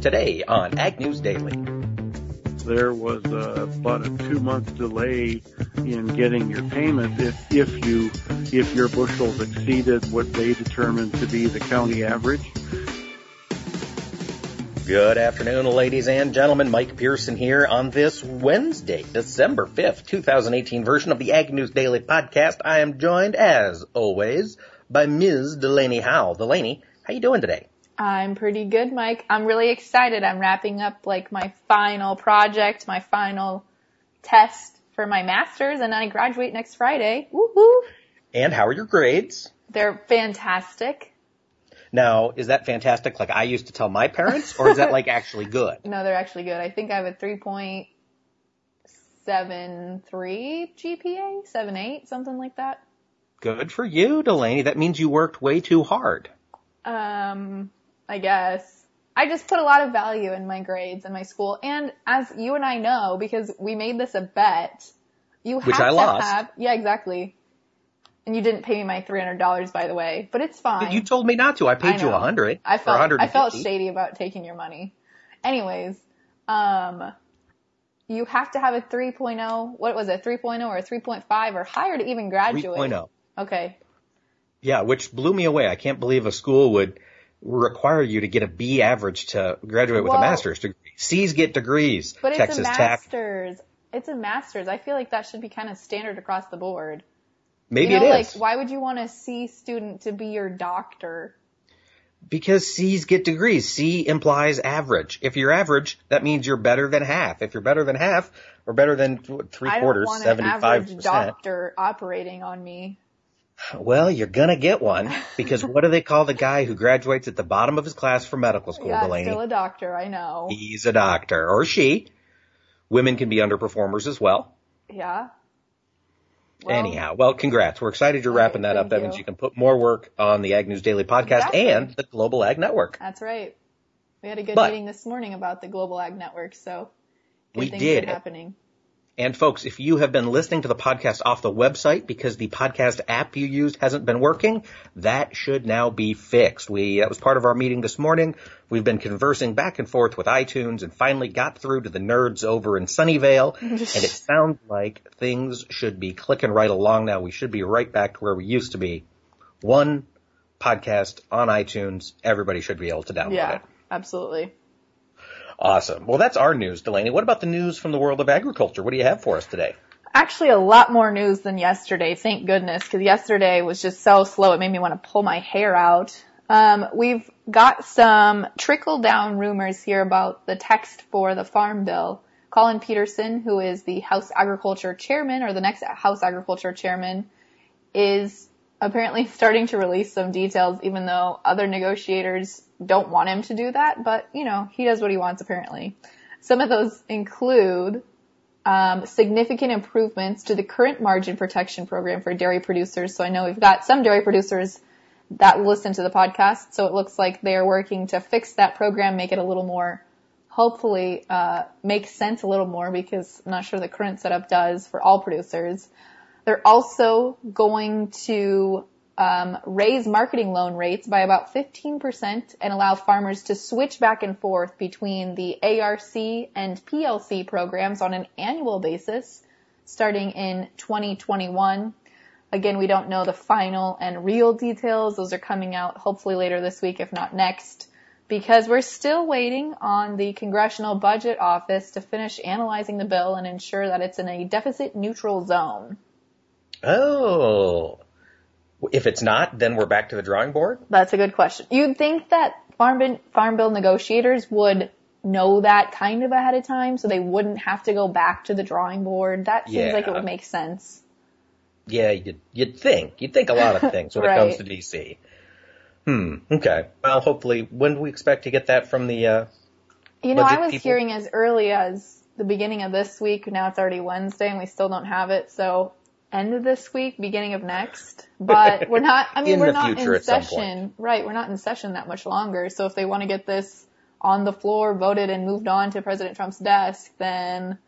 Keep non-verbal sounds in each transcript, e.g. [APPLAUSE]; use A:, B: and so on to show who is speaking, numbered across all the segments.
A: today on Ag News Daily.
B: There was uh, about a two-month delay in getting your payment if if you if your bushels exceeded what they determined to be the county average.
A: Good afternoon, ladies and gentlemen. Mike Pearson here on this Wednesday, December 5th, 2018 version of the Ag News Daily podcast. I am joined, as always, by Ms. Delaney Howell. Delaney, how you doing today?
C: I'm pretty good, Mike. I'm really excited. I'm wrapping up like my final project, my final test for my master's, and I graduate next Friday. Woohoo!
A: And how are your grades?
C: They're fantastic.
A: Now, is that fantastic like I used to tell my parents, or is that like actually good? [LAUGHS]
C: No, they're actually good. I think I have a 3.73 GPA, 7.8, something like that.
A: Good for you, Delaney. That means you worked way too hard.
C: Um, I guess. I just put a lot of value in my grades in my school. And as you and I know, because we made this a bet, you have
A: Which I
C: to
A: lost.
C: have, yeah, exactly. And you didn't pay me my $300 by the way, but it's fine.
A: You told me not to. I
C: I
A: paid you a hundred.
C: I felt,
A: or
C: I felt shady about taking your money. Anyways, um, you have to have a 3.0, what was it, 3.0 or 3.5 or higher to even graduate.
A: 3.0.
C: Okay.
A: Yeah, which blew me away. I can't believe a school would require you to get a B average to graduate with a master's degree. C's get degrees.
C: But it's
A: Texas
C: a
A: Tech.
C: master's. It's a master's. I feel like that should be kind of standard across the board.
A: Maybe
C: you know,
A: it
C: like why would you want a C student to be your doctor?
A: Because C's get degrees. C implies average. If you're average, that means you're better than half. If you're better than half, or better than three
C: I don't
A: quarters, seventy-five
C: average
A: percent.
C: doctor operating on me.
A: Well, you're gonna get one because what do they call the guy who graduates at the bottom of his class for medical school,
C: yeah,
A: Delaney?
C: still a doctor. I know.
A: He's a doctor or she. Women can be underperformers as well.
C: Yeah. Well,
A: Anyhow, well, congrats. We're excited you're
C: All right,
A: wrapping that up. That
C: you.
A: means you can put more work on the Ag News Daily podcast
C: Exactly.
A: and the Global Ag Network.
C: That's right. We had a good
A: But-
C: meeting this morning about the Global Ag Network, so good
A: We
C: things
A: did.
C: are happening.
A: And folks, if you have been listening to the podcast off the website because the podcast app you used hasn't been working, that should now be fixed. We, that was part of our meeting this morning. We've been conversing back and forth with iTunes and finally got through to the nerds over in Sunnyvale. [LAUGHS] and it sounds like things should be clicking right along now. We should be right back to where we used to be. One podcast on iTunes. Everybody should be able to download
C: Yeah,
A: it.
C: absolutely.
A: Awesome. Well, that's our news, Delaney. What about the news from the world of agriculture? What do you have for us today?
C: Actually, a lot more news than yesterday, thank goodness, because yesterday was just so slow it made me want to pull my hair out. Um, we've got some trickle down rumors here about the text for the Farm Bill. Collin Peterson, who is the House Agriculture Chairman, or the next House Agriculture Chairman, is apparently starting to release some details, even though other negotiators don't want him to do that. But, you know, he does what he wants apparently. Some of those include um, significant improvements to the current margin protection program for dairy producers. So I know we've got some dairy producers that listen to the podcast, so it looks like they are working to fix that program, make it a little more, hopefully, uh, make sense a little more because I'm not sure the current setup does for all producers. They're also going to um, raise marketing loan rates by about 15% and allow farmers to switch back and forth between the ARC and PLC programs on an annual basis starting in 2021. Again, we don't know the final and real details. Those are coming out hopefully later this week, if not next, because we're still waiting on the Congressional Budget Office to finish analyzing the bill and ensure that it's in a deficit neutral zone.
A: Oh. If it's not, then we're back to the drawing board?
C: That's a good question. You'd think that farm bill, farm bill negotiators would know that kind of ahead of time, so they wouldn't have to go back to the drawing board. That seems
A: Yeah.
C: like it would make sense.
A: Yeah, you'd, you'd think. You'd think a lot of things when it comes to [LAUGHS] DC. Hmm, okay. Well, hopefully, when do we expect to get that from the, uh,
C: You know, I was
A: people?
C: hearing as early as the beginning of this week. Now it's already Wednesday, and we still don't have it. So end of this week, beginning of next. But [LAUGHS] we're not. I mean, we're not in session, right? We're not in session that much longer. So if they want to get this on the floor, voted, and moved on to President Trump's desk, then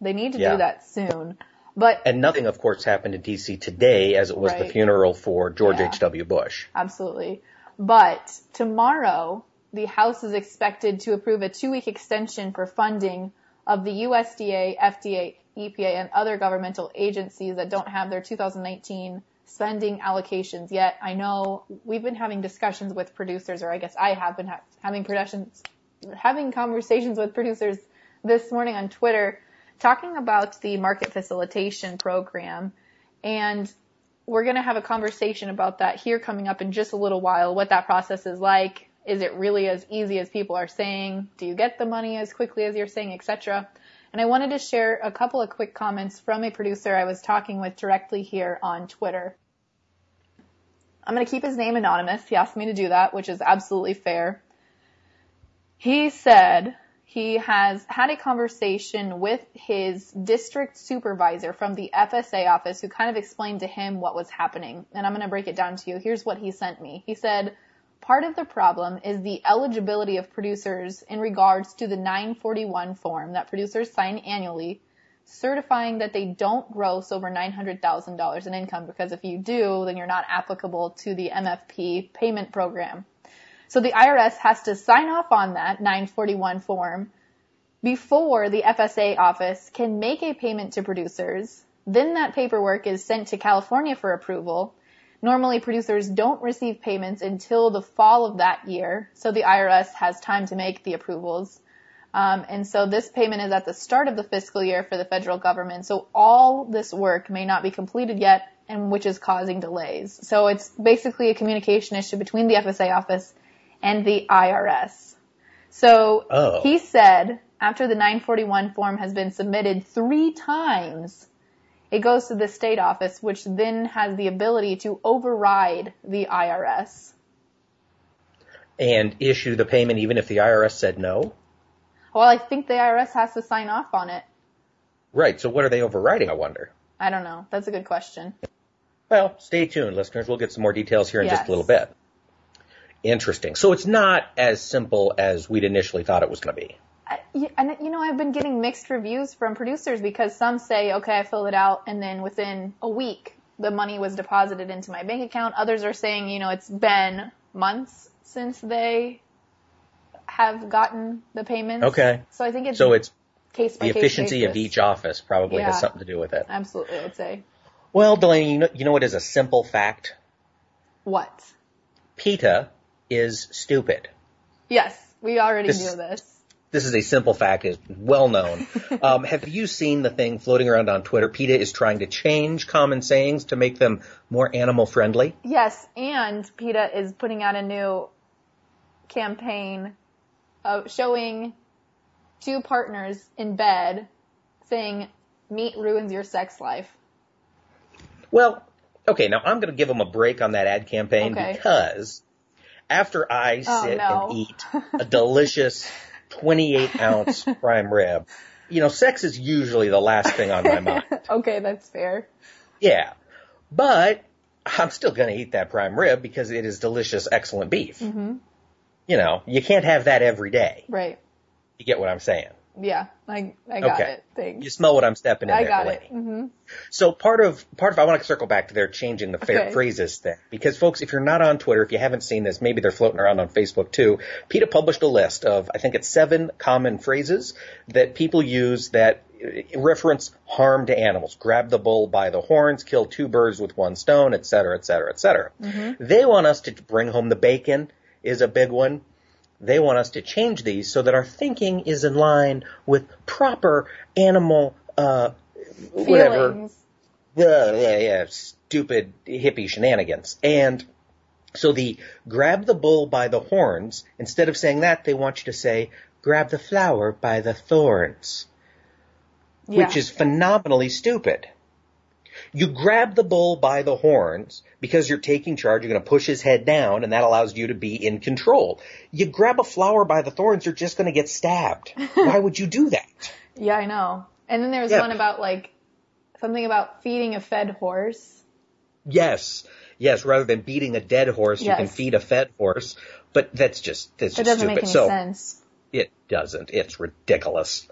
C: they need to
A: Yeah.
C: do that soon. But
A: and nothing, of course, happened in DC today as it was the funeral for George
C: Yeah.
A: H.W. Bush.
C: Absolutely. But tomorrow, the House is expected to approve a two-week extension for funding of the USDA, FDA, EPA, and other governmental agencies that don't have their 2019 spending allocations yet. I know we've been having discussions with producers, or I guess I have been ha- having productions, having conversations with producers this morning on Twitter, talking about the market facilitation program, and we're going to have a conversation about that here coming up in just a little while, what that process is like. Is it really as easy as people are saying? Do you get the money as quickly as you're saying, etc.? And I wanted to share a couple of quick comments from a producer I was talking with directly here on Twitter. I'm going to keep his name anonymous. He asked me to do that, which is absolutely fair. He said he has had a conversation with his district supervisor from the FSA office who kind of explained to him what was happening. And I'm going to break it down to you. Here's what he sent me. He said, Part of the problem is the eligibility of producers in regards to the 941 form that producers sign annually, certifying that they don't gross over $900,000 in income because if you do, then you're not applicable to the MFP payment program. So the IRS has to sign off on that 941 form before the FSA office can make a payment to producers. Then that paperwork is sent to California for approval Normally producers don't receive payments until the fall of that year, so the IRS has time to make the approvals. Um, and so this payment is at the start of the fiscal year for the federal government. So all this work may not be completed yet, and which is causing delays. So it's basically a communication issue between the FSA office and the IRS. So
A: Oh.
C: he said after the 941 form has been submitted three times, it goes to the state office, which then has the ability to override the IRS.
A: And issue the payment even if the IRS said no?
C: Well, I think the IRS has to sign off on it.
A: Right, so what are they overriding, I wonder?
C: I don't know. That's a good question.
A: Well, stay tuned, listeners. We'll get some more details here in just a little bit. Interesting. So it's not as simple as we'd initially thought it was going to be.
C: I, and you know, I've been getting mixed reviews from producers because some say, okay, I filled it out, and then within a week, the money was deposited into my bank account. Others are saying, you know, it's been months since they have gotten the payments.
A: Okay.
C: So I think it's
A: So it's
C: case by
A: the
C: case
A: efficiency of each office probably has something to do with it.
C: Absolutely, I'd say.
A: Well, Delaney, you know, you know what is a simple fact?
C: What?
A: PETA is stupid.
C: Yes, we already
A: This-
C: knew this.
A: This is a simple fact, is well known. [LAUGHS] um, have you seen the thing floating around on Twitter? PETA is trying to change common sayings to make them more animal friendly.
C: Yes, and PETA is putting out a new campaign of showing two partners in bed saying meat ruins your sex life.
A: Well, okay, now I'm going to give them a break on that ad campaign
C: Okay.
A: because after I
C: Oh,
A: sit
C: no.
A: and eat [LAUGHS] a delicious 28 ounce [LAUGHS] prime rib, you know, sex is usually the last thing on my mind. [LAUGHS]
C: okay, that's fair.
A: Yeah. But I'm still going to eat that prime rib because it is delicious, excellent beef.
C: hmm
A: You know, you can't have that every day.
C: Right.
A: You get what I'm saying?
C: Yeah, I I got
A: Okay.
C: it. Thanks.
A: You smell what I'm stepping in
C: I
A: there,
C: got it. hmm
A: So part of part of I want to circle back to their changing the fair
C: Okay.
A: phrases thing because folks, if you're not on Twitter, if you haven't seen this, maybe they're floating around on Facebook too. PETA published a list of I think it's seven common phrases that people use that uh, reference harm to animals. Grab the bull by the horns, kill two birds with one stone, et cetera, et cetera, et cetera. They want us to bring home the bacon is a big one. They want us to change these so that our thinking is in line with proper animal, uh, whatever the yeah, yeah, stupid hippie shenanigans. And so the grab the bull by the horns, instead of saying that, they want you to say grab the flower by the thorns,
C: Yeah.
A: which is phenomenally stupid. You grab the bull by the horns because you're taking charge, you're going to push his head down, and that allows you to be in control. You grab a flower by the thorns, you're just going to get stabbed. [LAUGHS] Why would you do that?
C: Yeah, I know. And then there was
A: Yeah.
C: one about like something about feeding a fed horse.
A: Yes, yes. Rather than beating a dead horse, you can feed a fed horse. But that's just that's
C: It
A: just
C: doesn't
A: stupid.
C: make any
A: so
C: sense.
A: it doesn't. It's ridiculous.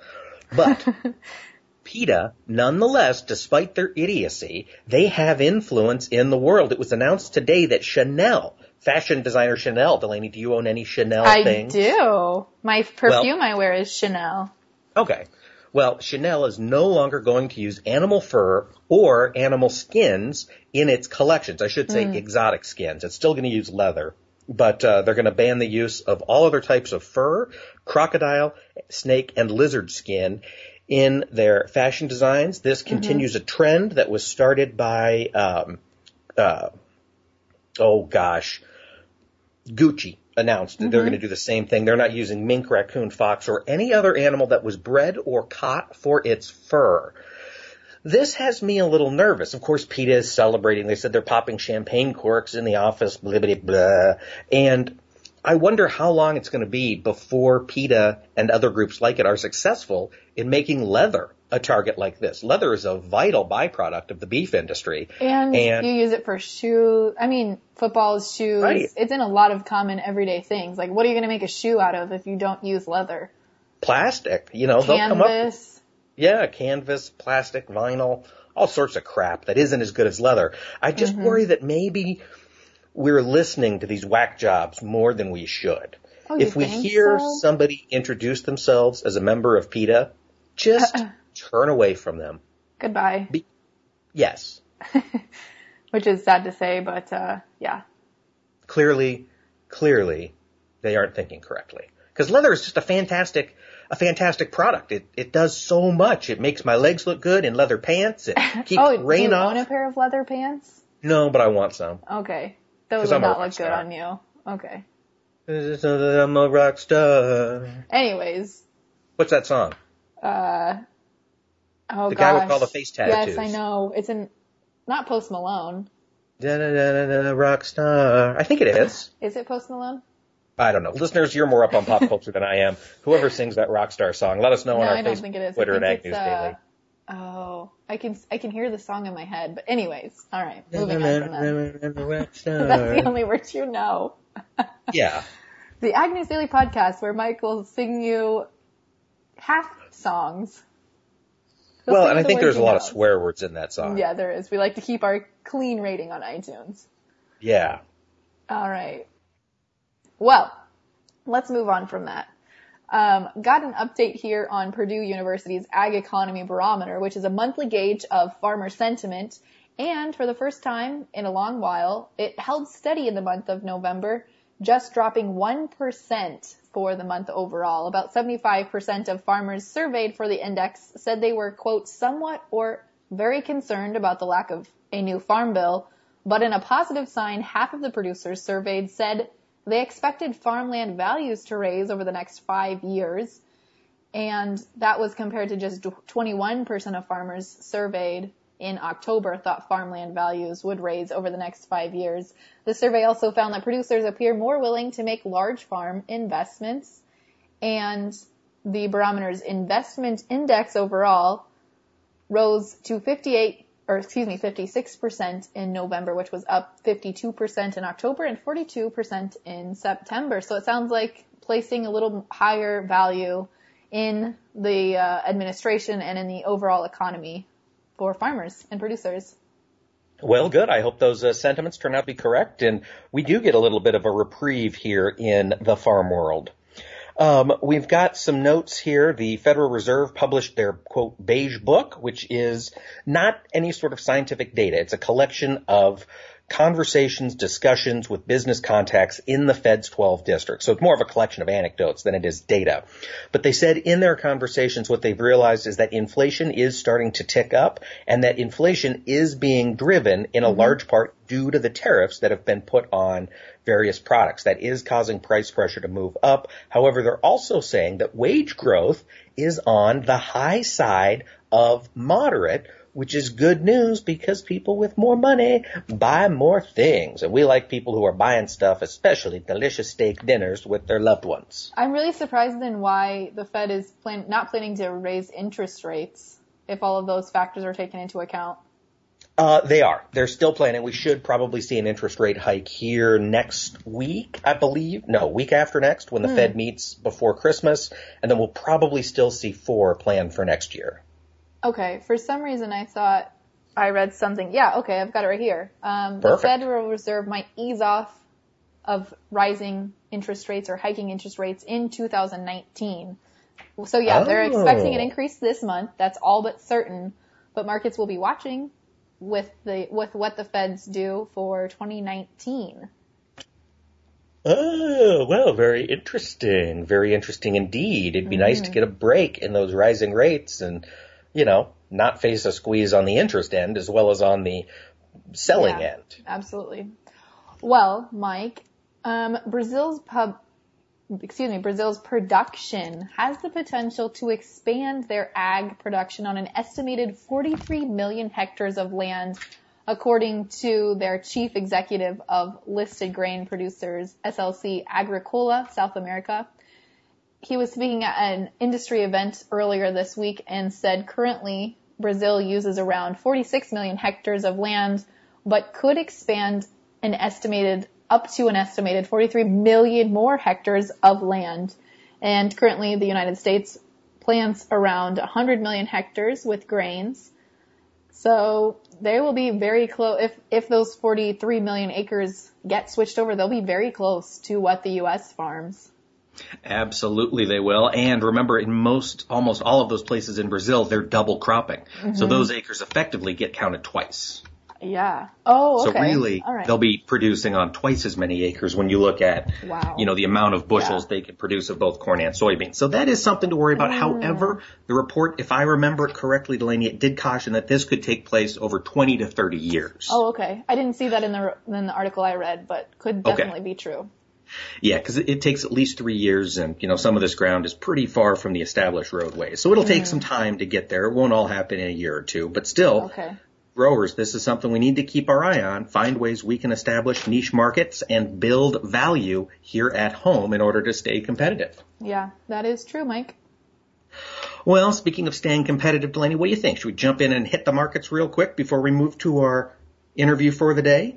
A: But [LAUGHS] PETA, nonetheless, despite their idiocy, they have influence in the world. It was announced today that Chanel, fashion designer Chanel. Delaney, do you own any Chanel
C: I
A: things?
C: do. My perfume I wear is Chanel.
A: Okay. Well, Chanel is no longer going to use animal fur or animal skins in its collections. I should say exotic skins. It's still going to use leather, but uh, they're going to ban the use of all other types of fur, crocodile, snake, and lizard skin in their fashion designs. This continues a trend that was started by, um, uh, oh gosh, Gucci announced that they're going to do the same thing. They're not using mink, raccoon, fox, or any other animal that was bred or caught for its fur. This has me a little nervous. Of course, PETA is celebrating. They said they're popping champagne corks in the office, blah, blah, blah. And I wonder how long it's going to be before PETA and other groups like it are successful in making leather a target like this. Leather is a vital byproduct of the beef industry.
C: And,
A: And-
C: you use it for shoes. I mean, footballs, shoes.
A: Right.
C: It's in a lot of common everyday things. Like, what are you going to make a shoe out of if you don't use leather?
A: Plastic, you know, they'll come up
C: Canvas.
A: Yeah, canvas, plastic, vinyl, all sorts of crap that isn't as good as leather. I just
C: Mm-hmm.
A: worry that maybe we're listening to these whack jobs more than we should.
C: Oh,
A: if we hear
C: so?
A: somebody introduce themselves as a member of PETA, just turn away from them.
C: Goodbye.
A: Yes, [LAUGHS]
C: Which is sad to say, but, uh, yeah.
A: clearly, clearly, they aren't thinking correctly. Because leather is just a fantastic, a fantastic product. It it does so much. It makes my legs look good in leather pants. It [LAUGHS] keeps
C: oh, do
A: rain
C: you
A: off.
C: own a pair of leather pants?
A: No, but I want some.
C: Okay. Those
A: 'Cause
C: would not look good on you. Okay.
A: I'm a rock star.
C: Anyways,
A: What's that song?
C: uh, oh
A: The
C: gosh.
A: guy with all the face tattoos.
C: Yes, I know. It's in, not Post Malone.
A: Da, da, da, da, da, rock star. I think it is. [LAUGHS]
C: Is it Post Malone?
A: I don't know. Listeners, you're more up on pop [LAUGHS] culture than I am. Whoever sings that rock star song, let us know
C: no,
A: on our
C: I don't
A: Facebook,
C: think it is.
A: Twitter, and Ag News
C: uh,
A: Daily.
C: Oh, I can I can hear the song in my head. But anyways, all right, moving on from that. That's the only words you know. [LAUGHS]
A: Yeah.
C: The Ag News Daily podcast, where Mike will sing you half songs. He'll
A: Well, and I think there's a lot of swear words in that song.
C: Yeah, there is. We like to keep our clean rating on iTunes.
A: Yeah.
C: All right. Well, let's move on from that. Um, got an update here on Purdue University's Ag Economy Barometer, which is a monthly gauge of farmer sentiment. And for the first time in a long while, it held steady in the month of November, just dropping 1% for the month overall. About 75% of farmers surveyed for the index said they were, quote, somewhat or very concerned about the lack of a new farm bill. But in a positive sign, half of the producers surveyed said they expected farmland values to raise over the next five years. And that was compared to just 21% of farmers surveyed in October thought farmland values would raise over the next five years. The survey also found that producers appear more willing to make large farm investments and the barometer's investment index overall rose to 58 or excuse me 56% in November which was up 52% in October and 42% in September. So it sounds like placing a little higher value in the uh, administration and in the overall economy for farmers and producers.
A: Well, good. I hope those uh, sentiments turn out to be correct, and we do get a little bit of a reprieve here in the farm world. Um, we've got some notes here. The Federal Reserve published their quote beige book, which is not any sort of scientific data. It's a collection of conversations, discussions with business contacts in the Fed's 12 districts. So it's more of a collection of anecdotes than it is data. But they said in their conversations what they've realized is that inflation is starting to tick up and that inflation is being driven in a mm-hmm. large part due to the tariffs that have been put on various products. That is causing price pressure to move up. However, they're also saying that wage growth is on the high side of moderate, which is good news because people with more money buy more things. And we like people who are buying stuff, especially delicious steak dinners with their loved ones.
C: I'm really surprised then why the Fed is plan- not planning to raise interest rates if all of those factors are taken into account.
A: Uh, they are. They're still planning. We should probably see an interest rate hike here next week, I believe. No, week after next when the Fed meets before Christmas. And then we'll probably still see four planned for next year.
C: Okay, for some reason I thought I read something. Yeah, okay, I've got it right here. Um, the Federal Reserve might ease off of rising interest rates or hiking interest rates in 2019. So yeah, they're expecting an
A: Oh.
C: increase this month. That's all but certain. But markets will be watching with the with what the Feds do for 2019.
A: Oh, well, very interesting. Very interesting indeed. It'd be nice to get a break in those rising rates and, you know, not face a squeeze on the interest end as well as on the selling
C: Yeah.
A: end.
C: Absolutely. Well, Mike, um, Brazil's pub, excuse me, Brazil's production has the potential to expand their ag production on an estimated 43 million hectares of land, according to their chief executive of listed grain producers, SLC Agricola South America. He was speaking at an industry event earlier this week and said currently Brazil uses around 46 million hectares of land, but could expand an estimated up to an estimated 43 million more hectares of land. And currently the United States plants around 100 million hectares with grains. So they will be very close. If, if those 43 million acres get switched over, they'll be very close to what the U.S. farms.
A: Absolutely they will. And remember, in most, almost all of those places in Brazil, they're double cropping. So mm-hmm. those acres effectively get counted twice.
C: Yeah. Oh, okay.
A: So really,
C: All right.
A: they'll be producing on twice as many acres when you look at,
C: Wow.
A: you know, the amount of bushels
C: Yeah.
A: they can produce of both corn and soybeans. So that is something to worry about. Mm. However, the report, if I remember it correctly, Delaney, it did caution that this could take place over 20 to 30 years.
C: Oh, okay. I didn't see that in the in the article I read, but could
A: Okay.
C: definitely be true.
A: Yeah, because it, it takes at least three years, and you know some of this ground is pretty far from the established roadways, so it'll take some time to get there. It won't all happen in a year or two, but still,
C: Okay.
A: growers, this is something we need to keep our eye on. Find ways we can establish niche markets and build value here at home in order to stay competitive.
C: Yeah, that is true, Mike.
A: Well, speaking of staying competitive, Delaney, what do you think? Should we jump in and hit the markets real quick before we move to our interview for the day?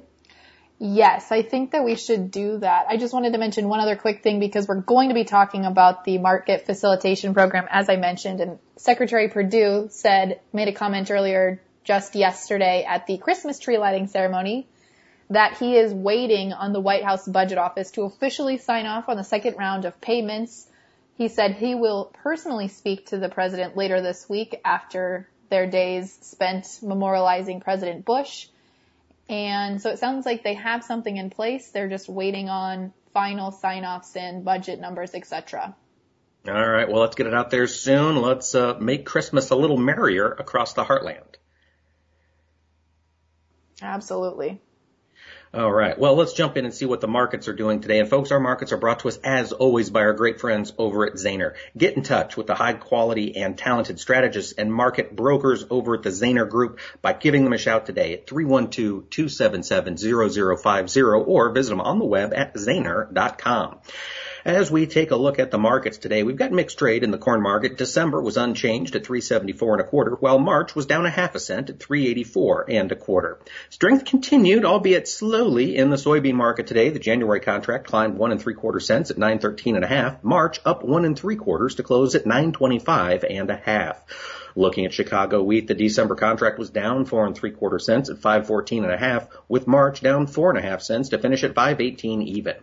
C: Yes, I think that we should do that. I just wanted to mention one other quick thing because we're going to be talking about the market facilitation program, as I mentioned, and Secretary Perdue said, made a comment earlier just yesterday at the Christmas tree lighting ceremony that he is waiting on the White House Budget Office to officially sign off on the second round of payments. He said he will personally speak to the president later this week after their days spent memorializing President Bush. And so it sounds like they have something in place. They're just waiting on final sign-offs and budget numbers, etc.
A: All right, well, let's get it out there soon. Let's uh, make Christmas a little merrier across the heartland.
C: Absolutely.
A: All right. Well, let's jump in and see what the markets are doing today. And folks, our markets are brought to us as always by our great friends over at Zaner. Get in touch with the high quality and talented strategists and market brokers over at the Zaner Group by giving them a shout today at 312-277-0050 or visit them on the web at zaner.com. As we take a look at the markets today, we've got mixed trade in the corn market. December was unchanged at 374 and a quarter, while March was down a half a cent at 384 and a quarter. Strength continued, albeit slowly, in the soybean market today. The January contract climbed one and three quarter cents at 913 and a half. March up one and three quarters to close at 925 and a half. Looking at Chicago wheat, the December contract was down four and three quarter cents at 514 and a half, with March down four and a half cents to finish at 518 even.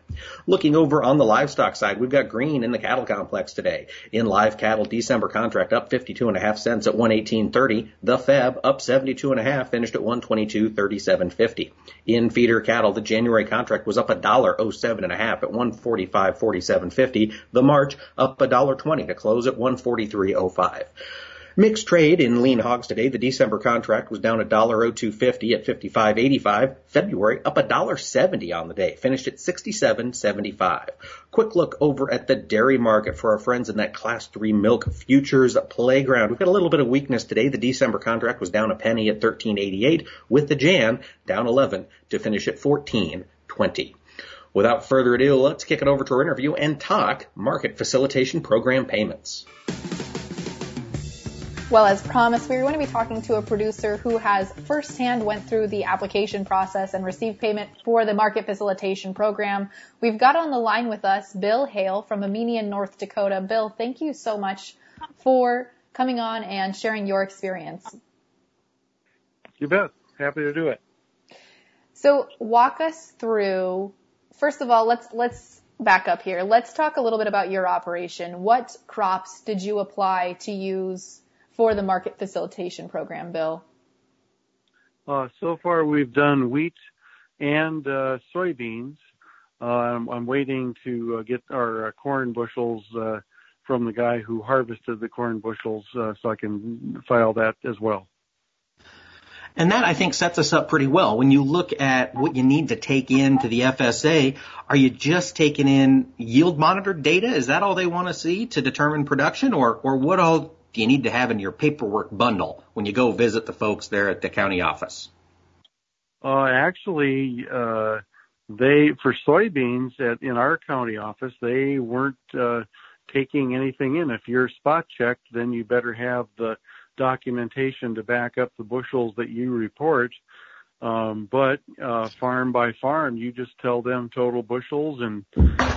A: Looking over on the livestock side, we've got green in the cattle complex today. In live cattle, December contract up 52 and a half cents at 118.30. The Feb up 72 and a half, finished at 122.37.50. In feeder cattle, the January contract was up a dollar 07 and a half at 145.47.50. The March up a dollar 20 to close at 143.05. Mixed trade in lean hogs today. The December contract was down a dollar oh two fifty at fifty five eighty five. February up a dollar on the day, finished at sixty seven seventy five. Quick look over at the dairy market for our friends in that class three milk futures playground. We've got a little bit of weakness today. The December contract was down a penny at thirteen eighty eight, with the Jan down eleven to finish at fourteen twenty. Without further ado, let's kick it over to our interview and talk market facilitation program payments.
C: Well, as promised, we're going to be talking to a producer who has firsthand went through the application process and received payment for the market facilitation program. We've got on the line with us Bill Hejl from Amenia, North Dakota. Bill, thank you so much for coming on and sharing your experience.
B: You bet. Happy to do it.
C: So walk us through first of all, let's let's back up here. Let's talk a little bit about your operation. What crops did you apply to use for the market facilitation program, Bill?
B: Uh, so far, we've done wheat and uh, soybeans. Uh, I'm, I'm, waiting to uh, get our uh, corn bushels uh, from the guy who harvested the corn bushels, so I can file that as well.
A: And that I think sets us up pretty well. When you look at what you need to take into the FSA, are you just taking in yield monitored data? Is that all they want to see to determine production or, or what all do you need to have in your paperwork bundle when you go visit the folks there at the county office?
B: Uh, actually, uh, they, for soybeans at, in our county office, they weren't, uh, taking anything in. If you're spot checked, then you better have the documentation to back up the bushels that you report. Um, but uh, farm by farm, you just tell them total bushels and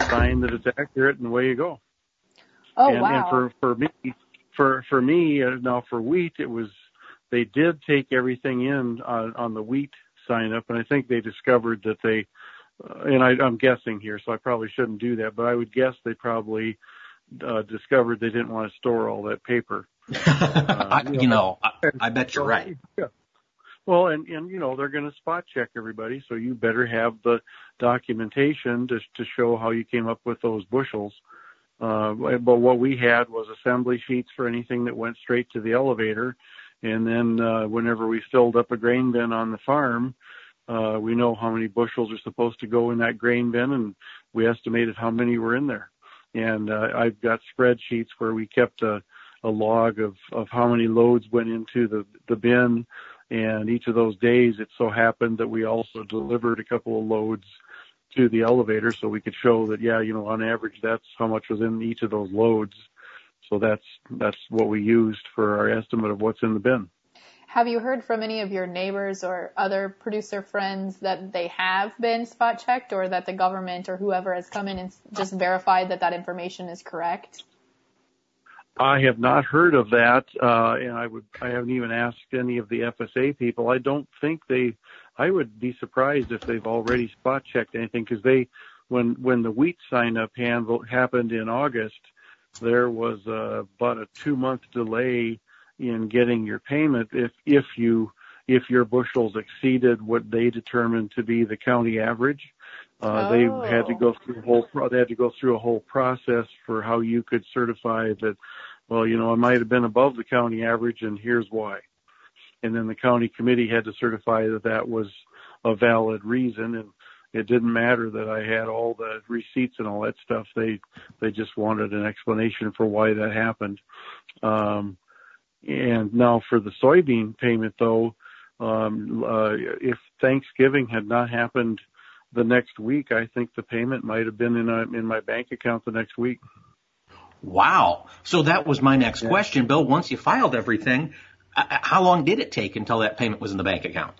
B: sign that it's accurate, and away you go.
C: Oh
B: and,
C: wow!
B: And for for me, for for me uh, now for wheat, it was they did take everything in on, on the wheat sign up, and I think they discovered that they, uh, and I, I'm guessing here, so I probably shouldn't do that, but I would guess they probably uh, discovered they didn't want to store all that paper. [LAUGHS]
A: Uh, I, you know, I, I bet you're right.
B: Yeah. Well, and and you know they're going to spot check everybody, so you better have the documentation to to show how you came up with those bushels. Uh, but what we had was assembly sheets for anything that went straight to the elevator, and then uh, whenever we filled up a grain bin on the farm, uh, we know how many bushels are supposed to go in that grain bin, and we estimated how many were in there. And uh, I've got spreadsheets where we kept a a log of, of how many loads went into the, the bin. And each of those days, it so happened that we also delivered a couple of loads to the elevator so we could show that, yeah, you know, on average, that's how much was in each of those loads. So that's, that's what we used for our estimate of what's in the bin.
C: Have you heard from any of your neighbors or other producer friends that they have been spot checked or that the government or whoever has come in and just verified that that information is correct?
B: I have not heard of that, uh, and I would I haven't even asked any of the FSA people. I don't think they. I would be surprised if they've already spot checked anything because they, when when the wheat sign up handle happened in August, there was uh, about a two month delay in getting your payment if if you if your bushels exceeded what they determined to be the county average. Uh, oh. They had to go through a whole pro- they had to go through a whole process for how you could certify that. Well, you know, I might have been above the county average, and here's why. And then the county committee had to certify that that was a valid reason, and it didn't matter that I had all the receipts and all that stuff. They they just wanted an explanation for why that happened. Um, and now for the soybean payment, though, um, uh, if Thanksgiving had not happened the next week, I think the payment might have been in a, in my bank account the next week.
A: Wow. So that was my next yeah. question, Bill. Once you filed everything, uh, uh, how long did it take until that payment was in the bank account?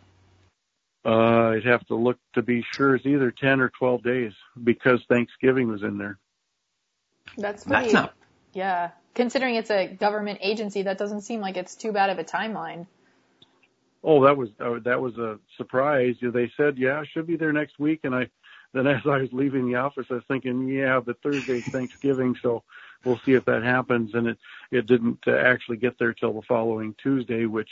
B: Uh, I'd have to look to be sure. It's either 10 or 12 days because Thanksgiving was in there.
C: That's pretty,
A: That's not.
C: Yeah. Considering it's a government agency, that doesn't seem like it's too bad of a timeline.
B: Oh, that was uh, that was a surprise. They said, "Yeah, should be there next week." And I, then as I was leaving the office, I was thinking, "Yeah, but Thursday's Thanksgiving, so we'll see if that happens." And it it didn't uh, actually get there till the following Tuesday, which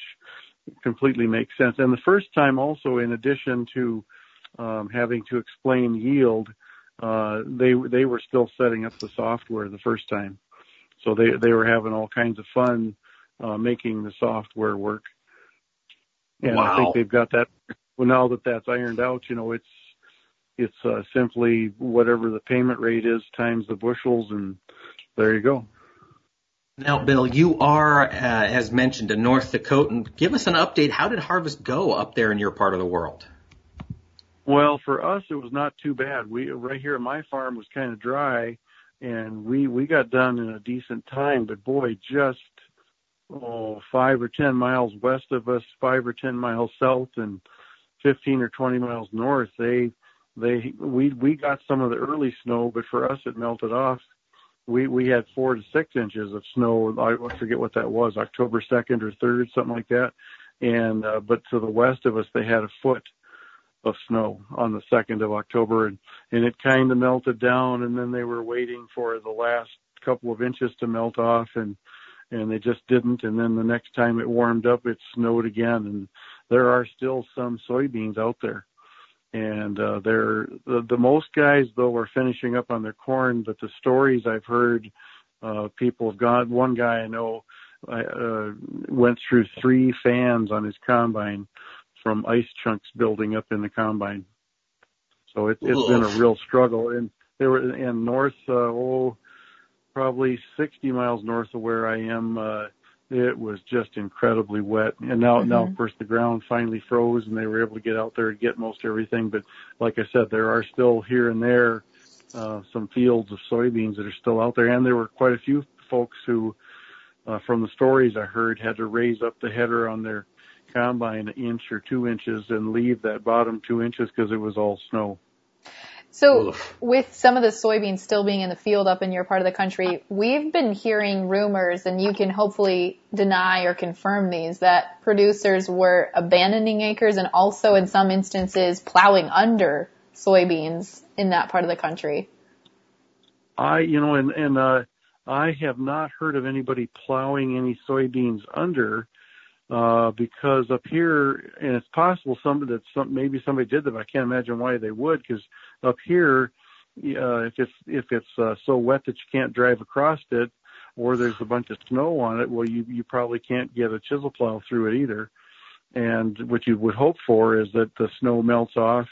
B: completely makes sense. And the first time, also, in addition to um, having to explain yield, uh, they they were still setting up the software the first time, so they they were having all kinds of fun uh, making the software work. And
A: wow.
B: I think they've got that. Well, now that that's ironed out, you know, it's it's uh, simply whatever the payment rate is times the bushels, and there you go.
A: Now, Bill, you are, uh, as mentioned, a North Dakotan. Give us an update. How did harvest go up there in your part of the world?
B: Well, for us, it was not too bad. We right here at my farm was kind of dry, and we we got done in a decent time. But boy, just oh, five or 10 miles west of us, five or 10 miles south and 15 or 20 miles north, they, they, we, we got some of the early snow, but for us it melted off. We, we had four to six inches of snow. I forget what that was, October 2nd or 3rd, something like that. And, uh, but to the west of us, they had a foot. of snow on the 2nd of October and, and it kind of melted down and then they were waiting for the last couple of inches to melt off and, and they just didn't. And then the next time it warmed up, it snowed again and there are still some soybeans out there. And, uh, they're, the, the most guys though are finishing up on their corn, but the stories I've heard, uh, people have gone, one guy I know, uh, went through three fans on his combine from ice chunks building up in the combine. So it, it's been a real struggle. And there were in north, uh, oh, probably 60 miles north of where I am, uh, it was just incredibly wet. And now, mm-hmm. now of course the ground finally froze and they were able to get out there and get most everything. But like I said, there are still here and there, uh, some fields of soybeans that are still out there. And there were quite a few folks who, uh, from the stories I heard, had to raise up the header on their combine an inch or two inches and leave that bottom two inches because it was all snow.
C: So Oof. with some of the soybeans still being in the field up in your part of the country, we've been hearing rumors and you can hopefully deny or confirm these that producers were abandoning acres and also in some instances plowing under soybeans in that part of the country.
B: I, you know, and, and, uh, I have not heard of anybody plowing any soybeans under uh, because up here, and it's possible somebody that some maybe somebody did that, but I can't imagine why they would. Because up here, uh, if it's if it's uh, so wet that you can't drive across it, or there's a bunch of snow on it, well, you you probably can't get a chisel plow through it either. And what you would hope for is that the snow melts off,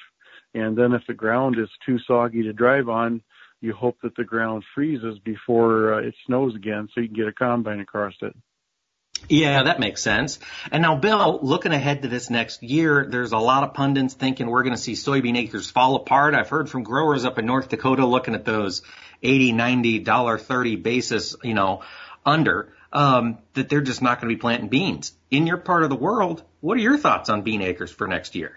B: and then if the ground is too soggy to drive on, you hope that the ground freezes before uh, it snows again, so you can get a combine across it.
A: Yeah, that makes sense. And now, Bill, looking ahead to this next year, there's a lot of pundits thinking we're going to see soybean acres fall apart. I've heard from growers up in North Dakota looking at those 80, 90, dollar 30 basis, you know, under, um, that they're just not going to be planting beans. In your part of the world, what are your thoughts on bean acres for next year?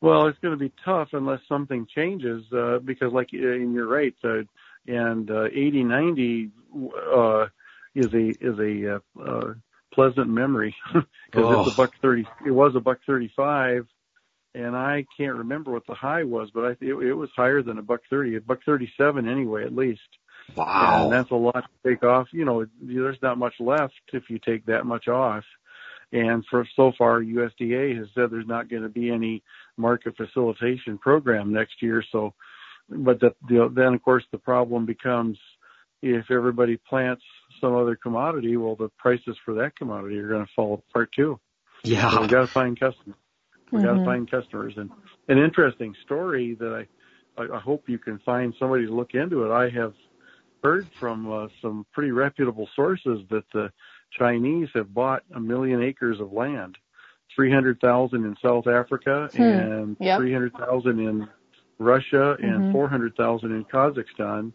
B: Well, it's going to be tough unless something changes, uh, because like, uh, and you're right, uh, and, uh, 80, 90, uh, is a is a uh, uh, pleasant memory [LAUGHS] because oh. it's a buck thirty. It was a buck thirty five, and I can't remember what the high was, but I it, it was higher than a buck thirty, a buck thirty seven anyway, at least.
A: Wow,
B: and that's a lot to take off. You know, there's not much left if you take that much off. And for so far, USDA has said there's not going to be any market facilitation program next year. So, but the, the, then of course the problem becomes if everybody plants some other commodity, well, the prices for that commodity are going to fall apart too.
A: Yeah.
B: So we got to find customers. We mm-hmm. got to find customers. And an interesting story that I, I, I hope you can find somebody to look into it. I have heard from uh, some pretty reputable sources that the Chinese have bought a million acres of land, 300,000 in South Africa hmm. and yep. 300,000 in Russia and mm-hmm. 400,000 in Kazakhstan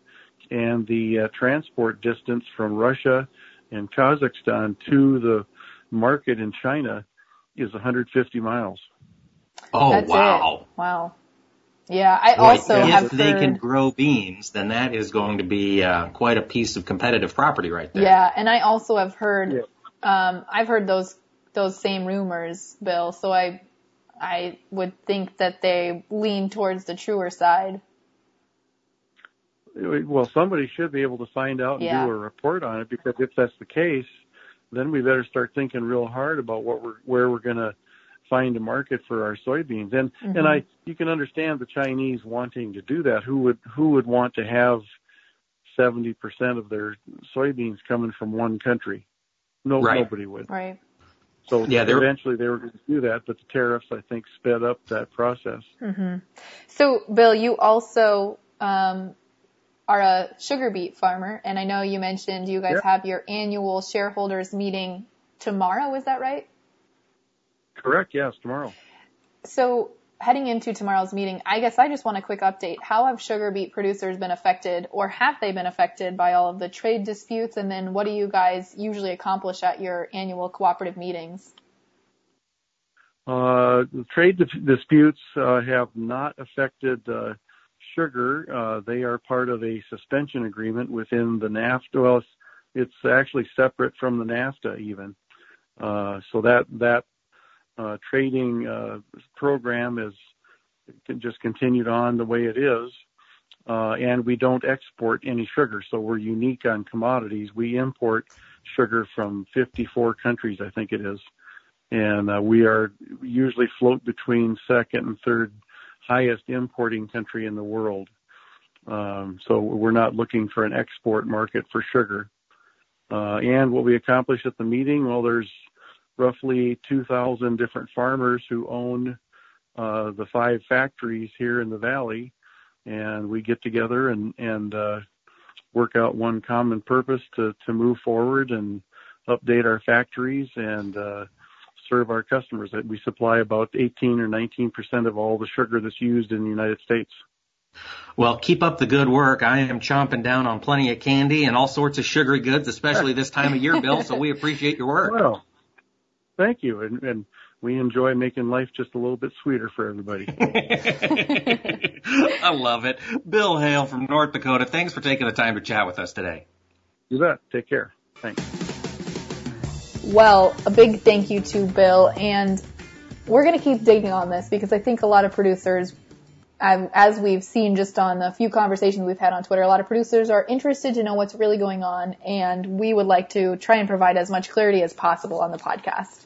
B: and the uh, transport distance from Russia and Kazakhstan to the market in China is 150 miles.
A: Oh That's wow!
C: It. Wow. Yeah, I Boy, also
A: if
C: have
A: if they can grow beans, then that is going to be uh, quite a piece of competitive property right there.
C: Yeah, and I also have heard, yeah. um, I've heard those those same rumors, Bill. So I I would think that they lean towards the truer side
B: well, somebody should be able to find out and yeah. do a report on it because if that's the case, then we better start thinking real hard about what we're where we're going to find a market for our soybeans. And mm-hmm. and I you can understand the Chinese wanting to do that. Who would who would want to have 70% of their soybeans coming from one country? No right. nobody would.
C: Right.
B: So yeah, eventually they were going to do that, but the tariffs I think sped up that process.
C: Mm-hmm. So Bill, you also um, are a sugar beet farmer, and I know you mentioned you guys have your annual shareholders meeting tomorrow. Is that right?
B: Correct. Yes, tomorrow.
C: So heading into tomorrow's meeting, I guess I just want a quick update. How have sugar beet producers been affected, or have they been affected by all of the trade disputes? And then what do you guys usually accomplish at your annual cooperative meetings?
B: Uh, the trade disputes uh, have not affected uh, sugar, uh, they are part of a suspension agreement within the NAFTA. Well, it's, it's actually separate from the NAFTA even. Uh, so that that uh, trading uh, program is just continued on the way it is. Uh, and we don't export any sugar, so we're unique on commodities. We import sugar from 54 countries, I think it is, and uh, we are usually float between second and third highest importing country in the world. Um, so we're not looking for an export market for sugar. Uh, and what we accomplished at the meeting, well, there's roughly 2,000 different farmers who own uh, the five factories here in the valley, and we get together and and uh, work out one common purpose to to move forward and update our factories and uh, serve our customers. We supply about 18 or 19 percent of all the sugar that's used in the United States.
A: Well, keep up the good work. I am chomping down on plenty of candy and all sorts of sugary goods, especially this time of year, [LAUGHS] Bill. So we appreciate your work.
B: Well, thank you, and, and we enjoy making life just a little bit sweeter for everybody. [LAUGHS]
A: I love it. Bill Hejl from North Dakota, thanks for taking the time to chat with us today.
B: You bet. Take care. Thanks.
C: Well, a big thank you to Bill, and we're going to keep digging on this because I think a lot of producers, um, as we've seen just on the few conversations we've had on Twitter, a lot of producers are interested to know what's really going on, and we would like to try and provide as much clarity as possible on the podcast.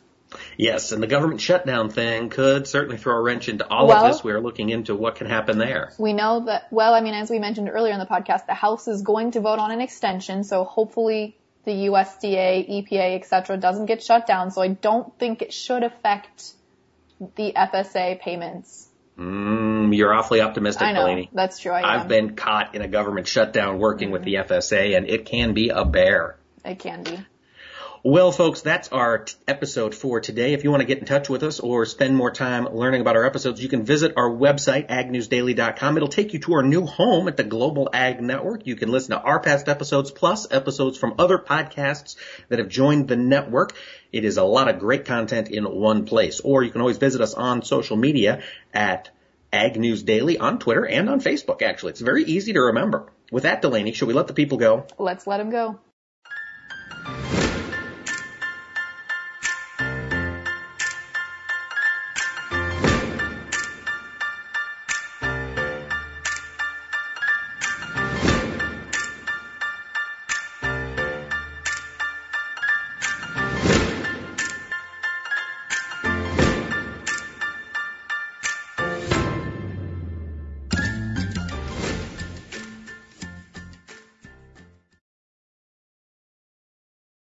A: Yes, and the government shutdown thing could certainly throw a wrench into all well, of this. We are looking into what can happen there.
C: We know that, well, I mean, as we mentioned earlier in the podcast, the House is going to vote on an extension, so hopefully the USDA, EPA, etc. doesn't get shut down, so I don't think it should affect the FSA payments.
A: Mm, you're awfully optimistic,
C: I know,
A: Delaney.
C: That's true. I
A: have been caught in a government shutdown working mm-hmm. with the FSA, and it can be a bear.
C: It can be.
A: Well, folks, that's our t- episode for today. If you want to get in touch with us or spend more time learning about our episodes, you can visit our website, agnewsdaily.com. It'll take you to our new home at the Global Ag Network. You can listen to our past episodes plus episodes from other podcasts that have joined the network. It is a lot of great content in one place. Or you can always visit us on social media at Ag News Daily on Twitter and on Facebook, actually. It's very easy to remember. With that, Delaney, should we let the people go?
C: Let's let them go.